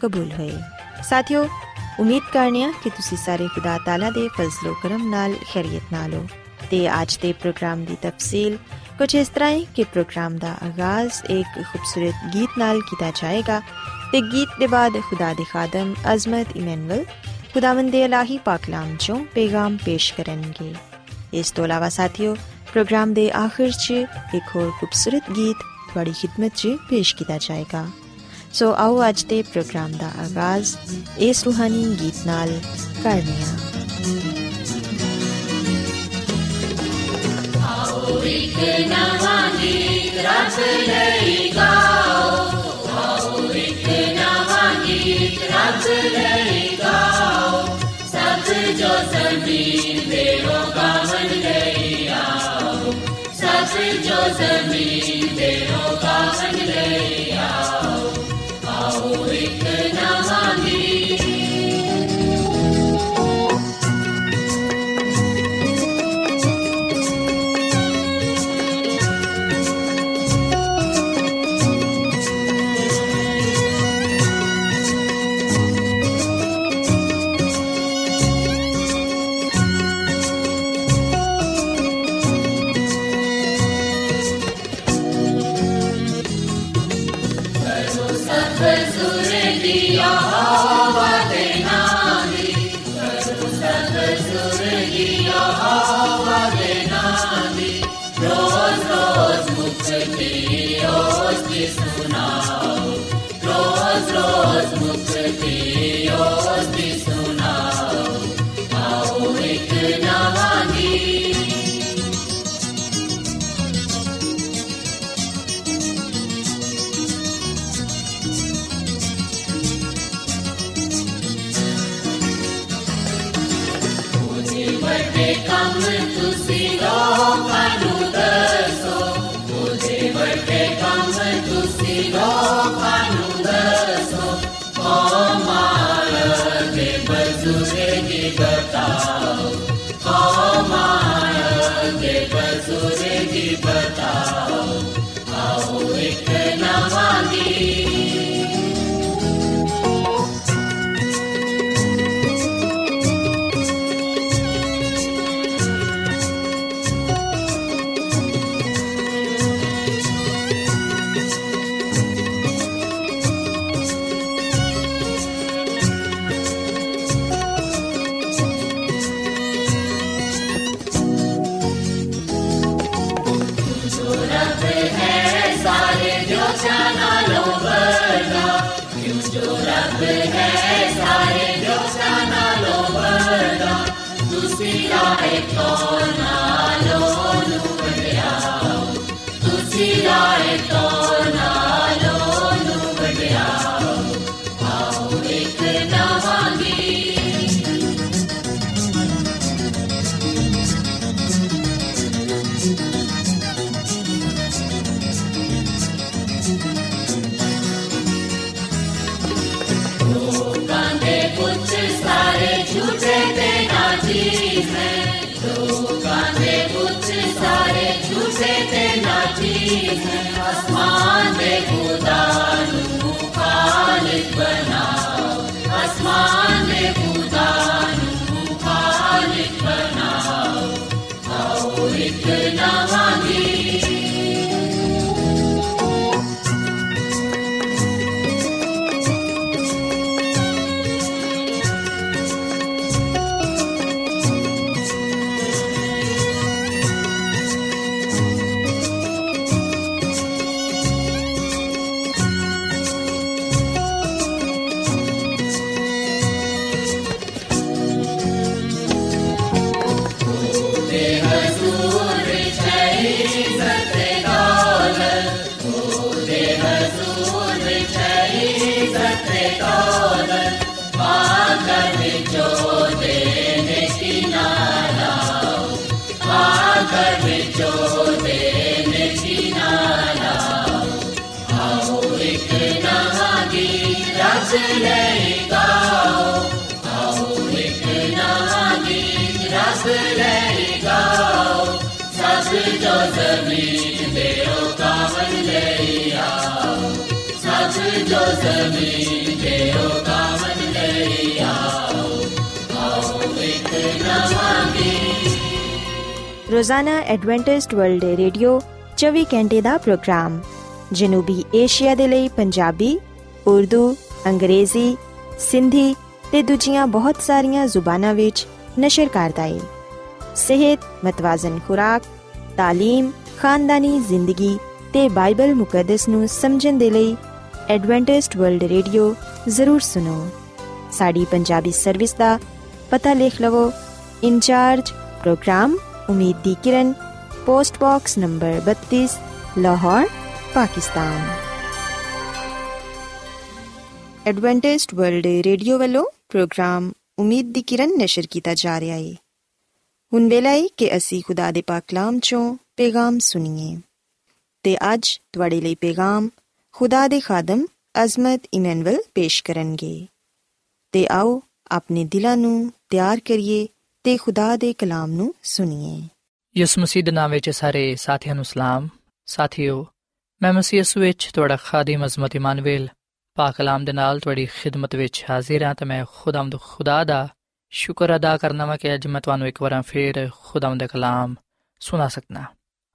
ਕਬੂਲ ਹੋਏ ਸਾਥਿਓ ਉਮੀਦ ਕਰਨੀਆ ਕਿ ਤੁਸੀਂ ਸਾਰੇ ਖੁਦਾ ਤਾਲਾ ਦੇ ਫਜ਼ਲੋ ਕਰਮ ਨਾਲ ਖੈਰੀਅਤ ਨਾਲ ਹੋ ਤੇ ਅੱਜ ਦੇ ਪ੍ਰੋਗਰਾਮ ਦੀ ਤਫਸੀਲ ਕੁਝ ਇਸ ਤਰ੍ਹਾਂ ਹੈ ਕਿ ਪ੍ਰੋਗਰਾਮ ਦਾ ਆਗਾਜ਼ ਇੱਕ ਖੂਬਸੂਰਤ ਗੀਤ ਨਾਲ ਕੀਤਾ ਜਾਏਗਾ ਤੇ ਗੀਤ ਦੇ ਬਾਅਦ ਖੁਦਾ ਦੇ ਖਾਦਮ ਅਜ਼ਮਤ ਇਮਨੁਅਲ ਖੁਦਾਵੰਦ ਦੇ ਇਲਾਹੀ ਪਾਕਲਾਮ ਚੋਂ ਪੈਗਾਮ ਪੇਸ਼ ਕਰਨਗੇ ਇਸ ਤੋਂ ਇਲਾਵਾ ਸਾਥਿਓ ਪ੍ਰੋਗਰਾਮ ਦੇ ਆਖਿਰ 'ਚ ਇੱਕ ਹੋਰ ਖੂਬਸੂਰਤ ਗੀਤ ਤੁਹਾਡੀ ਖidmat 'ਚ ਪੇਸ਼ ਕੀਤਾ ਜਾਏਗਾ ਸੋ ਆਓ ਅੱਜ ਦੇ ਪ੍ਰੋਗਰਾਮ ਦਾ ਆਗਾਜ਼ ਇਸ ਰੂਹਾਨੀ ਗੀਤ ਨਾਲ ਕਰਨੇ ਆ ਆਓ ਇੱਕ ਨਵਾਂ ਗੀਤ ਰੱਬ ਲਈ ਗਾਓ ਆਓ ਇੱਕ ਨਵਾਂ ਗੀਤ ਰੱਬ ਲਈ ਗਾਓ ਸਭ ਜੋ ਜ਼ਮੀਨ ਦੇ ਰੋਗਾ ਮਨ ਲਈ ਆਓ ਸਭ ਜੋ ਜ਼ਮੀਨ ਦੇ ਰੋਗਾ ਮਨ ਲਈ ਆਓ। ਆਓ सुरे गता ओ माया देव सुरे victoria. ਜ਼ਮੀਨ ਦੇ ਉਹ ਕਾਵਨ ਲੈ ਆਓ ਆਓ ਇੱਕ ਨਵਾਂ ਗੀਤ ਰੋਜ਼ਾਨਾ ਐਡਵੈਂਟਿਸਟ ਵਰਲਡ ਰੇਡੀਓ 24 ਘੰਟੇ ਦਾ ਪ੍ਰੋਗਰਾਮ ਜਨੂਬੀ ਏਸ਼ੀਆ ਦੇ ਲਈ ਪੰਜਾਬੀ ਉਰਦੂ ਅੰਗਰੇਜ਼ੀ ਸਿੰਧੀ ਤੇ ਦੂਜੀਆਂ ਬਹੁਤ ਸਾਰੀਆਂ ਜ਼ੁਬਾਨਾਂ ਵਿੱਚ ਨਸ਼ਰ ਕਰਦਾ ਹੈ ਸਿਹਤ ਮਤਵਾਜ਼ਨ ਖੁਰਾਕ تعلیم ਖਾਨਦਾਨੀ ਜ਼ਿੰਦਗੀ ਤੇ ਬਾਈਬਲ ਮੁਕੱਦਸ ਨੂੰ ਸਮਝਣ ਦੇ ਲਈ ਐਡਵੈਂਟਿਸਟ ਵਰਲਡ ਰੇਡੀਓ ਜ਼ਰੂਰ ਸੁਨੋ ਸਾਡੀ ਪੰਜਾਬੀ ਸਰਵਿਸ ਦਾ ਪਤਾ ਲਿਖ ਲਵੋ। Incharge programme Umeed di Kiran, post box number 32 Lahore, Pakistan. Adventist World Radio ਵੱਲੋਂ ਪ੍ਰੋਗਰਾਮ ਉਮੀਦ ਦੀ ਕਿਰਨ ਨਿਸ਼ਰ ਕੀਤਾ ਜਾ ਰਿਹਾ ਹੈ ਹੁਣ ਵੇਲਾ ਹੈ ਕਿ ਅਸੀਂ ਖੁਦਾ ਦੇ ਪਾਕ ਕਲਾਮ ਚੋਂ ਪੈਗਾਮ ਸੁਣੀਏ। ਤੇ ਅੱਜ ਤੁਹਾਡੇ ਲਈ ਪੈਗਾਮ ਖੁਦਾ ਦੇ ਖਾਦਮ ਅਜ਼ਮਤ ਇਮਨੁਅਲ ਪੇਸ਼ ਕਰਨਗੇ ਤੇ ਆਓ ਆਪਣੇ ਦਿਲਾਂ ਨੂੰ ਤਿਆਰ ਕਰੀਏ ਤੇ ਖੁਦਾ ਦੇ ਕਲਾਮ ਨੂੰ ਸੁਣੀਏ ਯਿਸੂ ਮਸੀਹ ਦੇ ਨਾਮ ਵਿੱਚ ਸਾਰੇ ਸਾਥੀਆਂ ਨੂੰ ਸਲਾਮ ਸਾਥੀਓ ਮੈਂ ਮਸੀਹ ਯਿਸੂ ਵਿੱਚ ਤੁਹਾਡਾ ਖਾਦਮ ਅਜ਼ਮਤ ਇਮਾਨੁਅਲ ਪਾਕ ਕਲਾਮ ਦੇ ਨਾਲ ਤੁਹਾਡੀ ਖਿਦਮਤ ਵਿੱਚ ਹਾਜ਼ਰ ਹਾਂ ਤੇ ਮੈਂ ਖੁਦਾਵੰਦ ਖੁਦਾ ਦਾ ਸ਼ੁਕਰ ਅਦਾ ਕਰਨਾ ਵਾ ਕਿ ਅੱਜ ਮੈਂ ਤੁਹਾਨੂੰ ਇੱਕ ਵਾਰ ਫੇਰ ਖੁਦਾਵੰਦ ਦਾ ਕਲਾਮ ਸੁਣਾ ਸਕਣਾ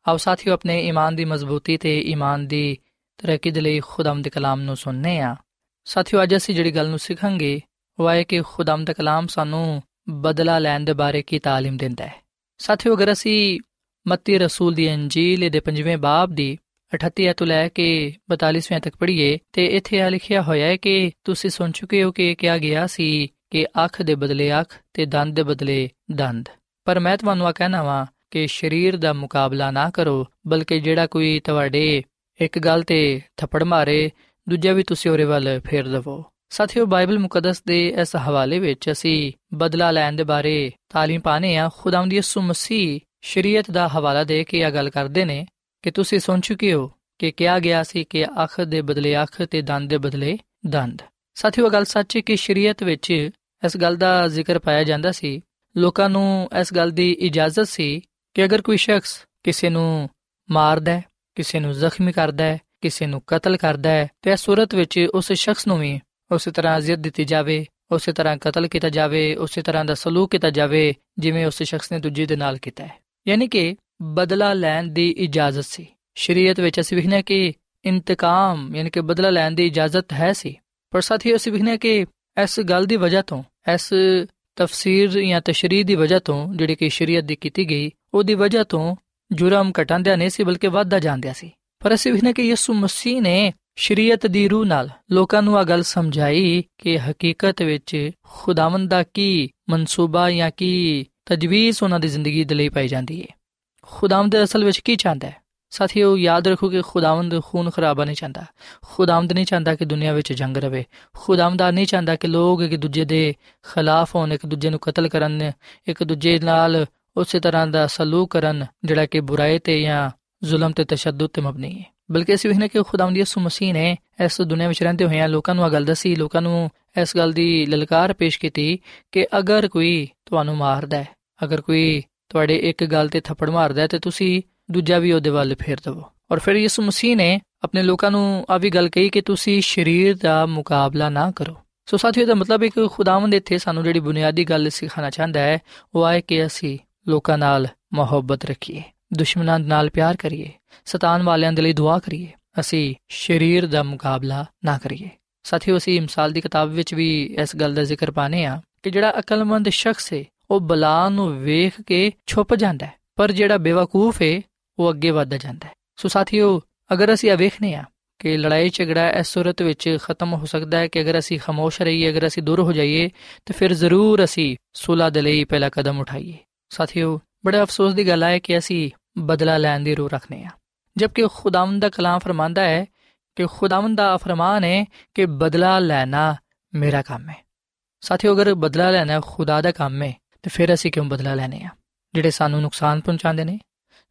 ਆਓ ਸਾਥੀਓ ਆਪਣੇ ਈਮਾਨ ਦੀ ਮਜ਼ਬੂਤੀ ਤੇ ਈਮਾਨ ਦੀ ਤਰੱਕੀ ਦੇ ਲਈ ਖੁਦਾਵੰਦ ਦੇ ਕਲਾਮ ਨੂੰ ਸੁਣਨੇ ਆ ਸਾਥੀਓ ਅੱਜ ਅਸੀਂ ਜਿਹੜੀ ਗੱਲ ਨੂੰ ਸਿੱਖਾਂਗੇ ਉਹ ਹੈ ਕਿ ਖੁਦਾਵੰਦ ਦਾ ਕਲਾਮ ਸਾਨੂੰ ਬਦਲਾ ਲੈਣ ਦੇ ਬਾਰੇ ਕੀ تعلیم ਦਿੰਦਾ ਹੈ ਸਾਥੀਓ ਅਗਰ ਅਸੀਂ ਮੱਤੀ ਰਸੂਲ ਦੀ ਅੰਜੀਲ ਦੇ 5ਵੇਂ ਬਾਬ ਦੀ 38 ਤੋਂ ਲੈ ਕੇ 42ਵੇਂ ਤੱਕ ਪੜ੍ਹੀਏ ਤੇ ਇੱਥੇ ਆ ਲਿਖਿਆ ਹੋਇਆ ਹੈ ਕਿ ਤੁਸੀਂ ਸੁਣ ਚੁੱਕੇ ਹੋ ਕਿ ਕਿਹਾ ਗਿਆ ਸੀ ਕਿ ਅੱਖ ਦੇ ਬਦਲੇ ਅੱਖ ਤੇ ਦੰਦ ਦੇ ਬਦਲੇ ਦੰਦ ਪਰ ਮੈਂ ਤੁਹਾਨੂੰ ਆ ਕਹਿਣਾ ਵਾਂ ਕਿ ਸਰੀਰ ਦਾ ਮੁਕਾਬਲਾ ਨਾ ਕਰੋ ਬਲਕਿ ਜਿਹੜਾ ਕੋਈ ਤੁਹਾਡੇ ਇੱਕ ਗੱਲ ਤੇ ਥੱਪੜ ਮਾਰੇ ਦੂਜਾ ਵੀ ਤੁਸੀਂ ਉਹਦੇ ਵੱਲ ਫੇਰ ਦਵੋ ਸਾਥੀਓ ਬਾਈਬਲ ਮੁਕੱਦਸ ਦੇ ਇਸ ਹਵਾਲੇ ਵਿੱਚ ਅਸੀਂ ਬਦਲਾ ਲੈਣ ਦੇ ਬਾਰੇ تعلیم ਪਾਣੇ ਆ ਖੁਦਾਵੰਦ ਯਿਸੂ ਮਸੀਹ ਸ਼ਰੀਅਤ ਦਾ ਹਵਾਲਾ ਦੇ ਕੇ ਇਹ ਗੱਲ ਕਰਦੇ ਨੇ ਕਿ ਤੁਸੀਂ ਸੁਣ ਚੁੱਕੇ ਹੋ ਕਿ ਕਿਹਾ ਗਿਆ ਸੀ ਕਿ ਅੱਖ ਦੇ ਬਦਲੇ ਅੱਖ ਤੇ ਦੰਦ ਦੇ ਬਦਲੇ ਦੰਦ ਸਾਥੀਓ ਗੱਲ ਸੱਚ ਹੈ ਕਿ ਸ਼ਰੀਅਤ ਵਿੱਚ ਇਸ ਗੱਲ ਦਾ ਜ਼ਿਕਰ ਪਾਇਆ ਜਾਂਦਾ ਸੀ ਲੋਕਾਂ ਨੂੰ ਇਸ ਗੱਲ ਦੀ ਇਜਾਜ਼ਤ ਸੀ ਕਿ ਅਗਰ ਕੋਈ ਸ਼ਖਸ ਕਿਸੇ ਨੂੰ ਮਾਰਦਾ ਹੈ ਕਿਸੇ ਨੂੰ ਜ਼ਖਮੀ ਕਰਦਾ ਹੈ, ਕਿਸੇ ਨੂੰ ਕਤਲ ਕਰਦਾ ਹੈ ਤੇ ਇਸ ਸੂਰਤ ਵਿੱਚ ਉਸ ਸ਼ਖਸ ਨੂੰ ਵੀ ਉਸੇ ਤਰ੍ਹਾਂ ਅਜ਼ੀਅਤ ਦਿੱਤੀ ਜਾਵੇ, ਉਸੇ ਤਰ੍ਹਾਂ ਕਤਲ ਕੀਤਾ ਜਾਵੇ, ਉਸੇ ਤਰ੍ਹਾਂ ਦਾ ਸਲੂਕ ਕੀਤਾ ਜਾਵੇ, ਜਿਵੇਂ ਉਸ ਸ਼ਖਸ ਨੇ ਦੂਜੇ ਦੇ ਨਾਲ ਕੀਤਾ ਹੈ। ਯਾਨੀ ਕਿ ਬਦਲਾ ਲੈਣ ਦੀ ਇਜਾਜ਼ਤ ਸੀ। ਸ਼ਰੀਅਤ ਵਿੱਚ ਅਸੀਂ ਵਿਖਨੇ ਕਿ ਇੰਤਕਾਮ, ਯਾਨੀ ਕਿ ਬਦਲਾ ਲੈਣ ਦੀ ਇਜਾਜ਼ਤ ਹੈ ਸੀ। ਪਰ ਸਾਥੀ ਅਸੀਂ ਵਿਖਨੇ ਕਿ ਇਸ ਗੱਲ ਦੀ ਵਜ੍ਹਾ ਤੋਂ, ਇਸ ਤਫਸੀਰ ਜਾਂ ਤਸ਼ਰੀਹ ਦੀ ਵਜ੍ਹਾ ਤੋਂ ਜਿਹੜੀ ਕਿ ਸ਼ਰੀਅਤ ਦੀ ਕੀਤੀ ਗਈ, ਉਹਦੀ ਵਜ੍ਹਾ ਤੋਂ ਜੁਰਮ ਘਟਾਂਦਿਆ ਨਹੀਂ ਸੀ, ਬਲਕਿ ਵੱਧਦਾ ਜਾਂਦਿਆ ਸੀ। ਪਰ ਅਸੀਂ ਵਿਖਨੇ ਕਿ ਯਿਸੂ ਮਸੀਹ ਨੇ ਸ਼ਰੀਅਤ ਦੀ ਰੂਹ ਨਾਲ ਲੋਕਾਂ ਨੂੰ ਇਹ ਗੱਲ ਸਮਝਾਈ ਕਿ ਹਕੀਕਤ ਵਿੱਚ ਖੁਦਾਵੰਦ ਦਾ ਕੀ, ਮਨਸੂਬਾ ਜਾਂ ਕੀ ਤਜਵੀਜ਼ ਉਹਨਾਂ ਦੀ ਜ਼ਿੰਦਗੀ ਦੇ ਲਈ ਪਾਈ ਜਾਂਦੀ ਹੈ ਖੁਦਾਵੰਦ ਅਸਲ ਵਿੱਚ ਕੀ ਚਾਹੁੰਦਾ ਹੈ? ਸਾਥੀਓ, ਯਾਦ ਰੱਖੋ ਕਿ ਖੁਦਾਵੰਦ ਖੂਨ ਖਰਾਬਾ ਨਹੀਂ ਚਾਹੁੰਦਾ। ਖੁਦਾਵੰਦ ਨਹੀਂ ਚਾਹੁੰਦਾ ਕਿ ਦੁਨੀਆ ਵਿੱਚ ਜੰਗ ਰਵੇ। ਖੁਦਾਵੰਦ ਨਹੀਂ ਚਾਹੁੰਦਾ ਕਿ ਲੋਕ ਇੱਕ ਦੂਜੇ ਦੇ ਖਿਲਾਫ ਹੋਣ, ਇੱਕ ਦੂਜੇ ਨੂੰ ਕਤਲ ਕਰਨ, ਇੱਕ ਦੂਜੇ ਨਾਲ ਉਸੇ ਤਰ੍ਹਾਂ ਦਾ ਸਲੂਕ ਕਰਨ ਜਿਹੜਾ ਕਿ ਬੁਰਾਈ ਤੇ ਜਾਂ ਜ਼ੁਲਮ ਤੇ ਤਸ਼ੱਦਦ ਤੇ ਮਬਨੀ ਹੈ। ਬਲਕਿ ਅਸੀਂ ਵੇਖਨੇ ਕਿ ਖੁਦਾਵੰਦ ਯਿਸੂ ਮਸੀਹ ਨੇ ਇਸ ਦੁਨੀਆ ਵਿੱਚ ਰਹਿੰਦੇ ਹੋਇਆਂ ਲੋਕਾਂ ਨੂੰ ਇਹ ਗੱਲ ਦੱਸੀ, ਲੋਕਾਂ ਨੂੰ ਇਸ ਗੱਲ ਦੀ ਲਲਕਾਰ ਪੇਸ਼ ਕੀਤੀ ਕਿ ਅਗਰ ਕੋਈ ਤੁਹਾਨੂੰ ਮਾਰਦਾ ਹੈ, ਅਗਰ ਕੋਈ ਤੁਹਾਡੇ ਇੱਕ ਗੱਲ ਤੇ ਥੱਪੜ ਮਾਰਦਾ ਹੈ ਤੇ ਤੁਸੀਂ ਦੂਜਾ ਵੀ ਉਹਦੇ ਵੱਲ ਫੇਰ ਦਿਵੋ। ਔਰ ਫਿਰ ਯਿਸੂ ਮਸੀਹ ਨੇ ਆਪਣੇ ਲੋਕਾਂ ਨੂੰ ਆ ਵੀ ਗੱਲ ਕਹੀ ਕਿ ਤੁਸੀਂ ਸਰੀਰ ਦਾ ਮੁਕਾਬਲਾ ਨਾ ਕਰੋ। ਸੋ ਸਾਥੀਓ ਦਾ ਮਤਲਬ ਹੈ ਕਿ ਖੁਦਾਵੰਦ ਇੱਥੇ ਸਾਨੂੰ ਜਿਹੜੀ ਬੁਨਿਆਦੀ ਗੱਲ ਸਿਖਾਣਾ ਚਾਹੁੰਦਾ ਹੈ, ਉਹ ਹੈ ਕਿ ਅਸੀਂ ਲੋਕਾਂ ਨਾਲ ਮੁਹੱਬਤ ਰੱਖੀਏ, ਦੁਸ਼ਮਣਾਂ ਨਾਲ ਪਿਆਰ ਕਰੀਏ, ਸਤਾਨ ਵਾਲਿਆਂ ਦੇ ਲਈ ਦੁਆ ਕਰੀਏ, ਅਸੀਂ ਸਰੀਰ ਦਾ ਮੁਕਾਬਲਾ ਨਾ ਕਰੀਏ। ਸਾਥੀਓ, ਅਸੀਂ ਮਿਸਾਲ ਦੀ ਕਿਤਾਬ ਵਿੱਚ ਵੀ ਇਸ ਗੱਲ ਦਾ ਜ਼ਿਕਰ ਪਾਣੇ ਆ ਕਿ ਜਿਹੜਾ ਅਕਲਮੰਦ ਸ਼ਖਸ ਹੈ ਉਹ ਬਲਾ ਨੂੰ ਵੇਖ ਕੇ ਛੁਪ ਜਾਂਦਾ ਹੈ, ਪਰ ਜਿਹੜਾ ਬੇਵਕੂਫ ਹੈ ਉਹ ਅੱਗੇ ਵੱਧ ਜਾਂਦਾ ਹੈ। ਸੋ ਸਾਥੀਓ, ਅਗਰ ਅਸੀਂ ਇਹ ਵੇਖਨੇ ਆ ਕਿ ਲੜਾਈ ਝਗੜਾ ਇਸ ਸੂਰਤ ਵਿੱਚ ਖਤਮ ਹੋ ਸਕਦਾ ਹੈ ਕਿ ਅਗਰ ਅਸੀਂ ਖਾਮੋਸ਼ ਰਹੀਏ, ਅਗਰ ਅਸੀਂ ਦੂਰ ਹੋ ਜਾਈਏ, ਤੇ ਫਿਰ ਜ਼ਰੂਰ ਅਸੀਂ ਸੁਲਾ ਦੇ ਲਈ ਪਹਿਲਾ ਕਦਮ ਉਠਾਈਏ। ਸਾਥੀਓ, ਬੜਾ ਅਫਸੋਸ ਦੀ ਗੱਲ ਹੈ ਕਿ ਅਸੀਂ ਬਦਲਾ ਲੈਣ ਦੀ ਰੂਹ ਰੱਖਨੇ ਆ ਜਦਕਿ ਖੁਦਾਵੰਦ ਦਾ ਕਲਾਮ ਫਰਮਾਂਦਾ ਹੈ ਕਿ ਖੁਦਾਵੰਦ ਦਾ ਫਰਮਾਨ ਹੈ ਕਿ ਬਦਲਾ ਲੈਣਾ ਮੇਰਾ ਕੰਮ ਹੈ। ਸਾਥੀਓ, ਅਗਰ ਬਦਲਾ ਲੈਣਾ ਖੁਦਾ ਦਾ ਕੰਮ ਹੈ, ਤੇ ਫਿਰ ਅਸੀਂ ਕਿਉਂ ਬਦਲਾ ਲੈਣੇ ਆ ਜਿਹੜੇ ਸਾਨੂੰ ਨੁਕਸਾਨ ਪਹੁੰਚਾਉਂਦੇ ਨੇ,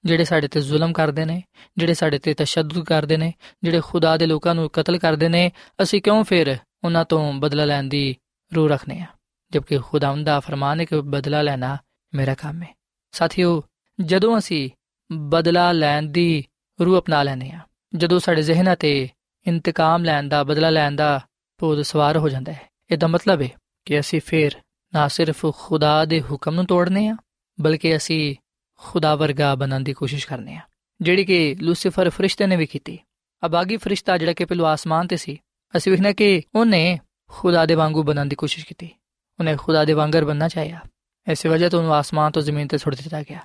ਜਿਹੜੇ ਸਾਡੇ ਤੇ ਜ਼ੁਲਮ ਕਰਦੇ ਨੇ, ਜਿਹੜੇ ਸਾਡੇ ਤੇ ਤਸ਼ੱਦਦ ਕਰਦੇ ਨੇ, ਜਿਹੜੇ ਖੁਦਾ ਦੇ ਲੋਕਾਂ ਨੂੰ ਕਤਲ ਕਰਦੇ ਨੇ, ਅਸੀਂ ਕਿਉਂ ਫਿਰ ਉਹਨਾਂ ਤੋਂ ਬਦਲਾ ਲੈਣ ਦੀ ਰੂਹ ਰੱਖਨੇ ਆ ਜਦਕਿ ਖੁਦਾਵੰਦ ਦਾ ਫਰਮਾਨ ਹੈ ਕਿ ਬਦਲਾ ਲੈਣਾ ਮੇਰਾ ਕੰਮ ਹੈ ਸਾਥੀਓ ਜਦੋਂ ਅਸੀਂ ਬਦਲਾ ਲੈਣ ਦੀ ਰੂਹ ਅਪਣਾ ਲੈਨੇ ਆ ਜਦੋਂ ਸਾਡੇ ਜ਼ਿਹਨਾਂ ਤੇ ਇੰਤਕਾਮ ਲੈਣ ਦਾ ਬਦਲਾ ਲੈਣ ਦਾ ਭੂਤ ਸਵਾਰ ਹੋ ਜਾਂਦਾ ਹੈ ਇਹਦਾ ਮਤਲਬ ਹੈ ਕਿ ਅਸੀਂ ਫਿਰ ਨਾ ਸਿਰਫ ਖੁਦਾ ਦੇ ਹੁਕਮ ਨੂੰ ਤੋੜਨੇ ਆ ਬਲਕਿ ਅਸੀਂ ਖੁਦਾ ਵਰਗਾ ਬਣਨ ਦੀ ਕੋਸ਼ਿਸ਼ ਕਰਨੇ ਆ ਜਿਹੜੀ ਕਿ ਲੂਸੀਫਰ ਫਰਿਸ਼ਤੇ ਨੇ ਵੀ ਕੀਤੀ ਅਬਾਗੀ ਫਰਿਸ਼ਤਾ ਜਿਹੜਾ ਕਿ ਪਹਿਲੂ ਆਸਮਾਨ ਤੇ ਸੀ ਅਸੀਂ ਵੇਖਣਾ ਕਿ ਉਹਨੇ ਖੁਦਾ ਦੇ ਵਾਂਗੂ ਬਣਨ ਦੀ ਕੋਸ਼ਿਸ਼ ਕੀਤੀ ਉਹਨੇ ਖੁਦਾ ਦੇ ਵਾਂਗਰ ਬਣਨਾ ਚਾਹਿਆ ਇਸੇ ਵਜ੍ਹਾ ਤੋਂ ਉਹਨੂੰ ਆਸਮਾਨ ਤੋਂ ਜ਼ਮੀਨ ਤੇ ਸੁੱਟ ਦਿੱਤਾ ਗਿਆ।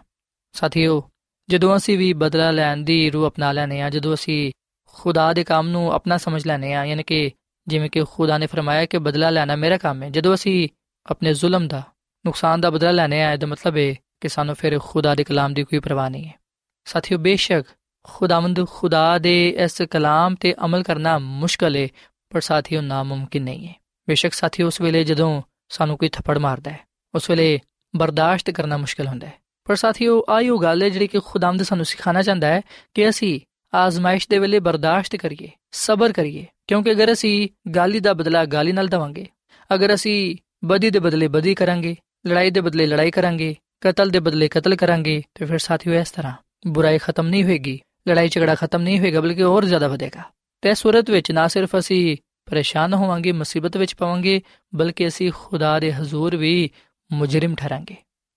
ਸਾਥੀਓ, ਜਦੋਂ ਅਸੀਂ ਵੀ ਬਦਲਾ ਲੈਣ ਦੀ ਰੂਹ ਅਪਣਾ ਲੈਨੇ ਆ ਜਦੋਂ ਅਸੀਂ ਖੁਦਾ ਦੇ ਕੰਮ ਨੂੰ ਆਪਣਾ ਸਮਝ ਲੈਨੇ ਆ ਯਾਨੀ ਕਿ ਜਿਵੇਂ ਕਿ ਖੁਦਾ ਨੇ ਫਰਮਾਇਆ ਕਿ ਬਦਲਾ ਲੈਣਾ ਮੇਰਾ ਕੰਮ ਹੈ, ਜਦੋਂ ਅਸੀਂ ਆਪਣੇ ਜ਼ੁਲਮ ਦਾ, ਨੁਕਸਾਨ ਦਾ ਬਦਲਾ ਲੈਣੇ ਆ ਇਹਦਾ ਮਤਲਬ ਹੈ ਕਿ ਸਾਨੂੰ ਫਿਰ ਖੁਦਾ ਦੇ ਕਲਾਮ ਦੀ ਕੋਈ ਪਰਵਾਹ ਨਹੀਂ ਹੈ। ਸਾਥੀਓ, ਬੇਸ਼ੱਕ ਖੁਦਾਵੰਦ ਖੁਦਾ ਦੇ ਇਸ ਕਲਾਮ ਤੇ ਅਮਲ ਕਰਨਾ ਮੁਸ਼ਕਲ ਹੈ, ਪਰ ਸਾਥੀਓ, ਨਾਮੁਮਕਿਨ ਨਹੀਂ ਹੈ। ਬੇਸ਼ੱਕ ਸਾਥੀਓ, ਉਸ ਵੇਲੇ ਜਦੋਂ ਸਾਨੂੰ ਕੋਈ ਥੱਪੜ ਮਾਰਦਾ ਹੈ, ਉਸ ਵੇਲੇ ਬਰਦਾਸ਼ਤ ਕਰਨਾ ਮੁਸ਼ਕਲ ਹੁੰਦਾ ਹੈ। ਪਰ ਸਾਥੀਓ ਆਇਓ ਗੱਲ ਹੈ ਜਿਹੜੀ ਕਿ ਖੁਦਾਵੰਦ ਸਾਨੂੰ ਸਿਖਾਣਾ ਚਾਹੁੰਦਾ ਹੈ ਕਿ ਅਸੀਂ ਆਜ਼ਮਾਇਸ਼ ਦੇ ਵੇਲੇ ਬਰਦਾਸ਼ਤ ਕਰੀਏ, ਸਬਰ ਕਰੀਏ। ਕਿਉਂਕਿ ਅਗਰ ਅਸੀਂ ਗਾਲੀ ਦਾ ਬਦਲਾ ਗਾਲੀ ਨਾਲ ਦਵਾਂਗੇ, ਅਗਰ ਅਸੀਂ ਬਦੀ ਦੇ ਬਦਲੇ ਬਦੀ ਕਰਾਂਗੇ, ਲੜਾਈ ਦੇ ਬਦਲੇ ਲੜਾਈ ਕਰਾਂਗੇ, ਕਤਲ ਦੇ ਬਦਲੇ ਕਤਲ ਕਰਾਂਗੇ, ਤੇ ਫਿਰ ਸਾਥੀਓ ਇਸ ਤਰ੍ਹਾਂ ਬੁਰਾਈ ਖਤਮ ਨਹੀਂ ਹੋਏਗੀ, ਲੜਾਈ ਝਗੜਾ ਖਤਮ ਨਹੀਂ ਹੋਏਗਾ, ਬਲਕਿ ਹੋਰ ਜ਼ਿਆਦਾ ਵਧੇਗਾ। ਤੇ ਸੂਰਤ ਵਿੱਚ ਨਾ ਸਿਰਫ ਅਸੀਂ ਪਰੇਸ਼ਾਨ ਹੋਵਾਂਗੇ, ਮੁਸੀਬਤ ਵਿੱਚ ਪਵਾਂਗੇ, ਬਲਕਿ ਅਸੀਂ ਖੁਦਾ ਦੇ ਹਜ਼ੂਰ ਵੀ ਮੁਜਰਮ ਠਹਿਰਾਂਗੇ।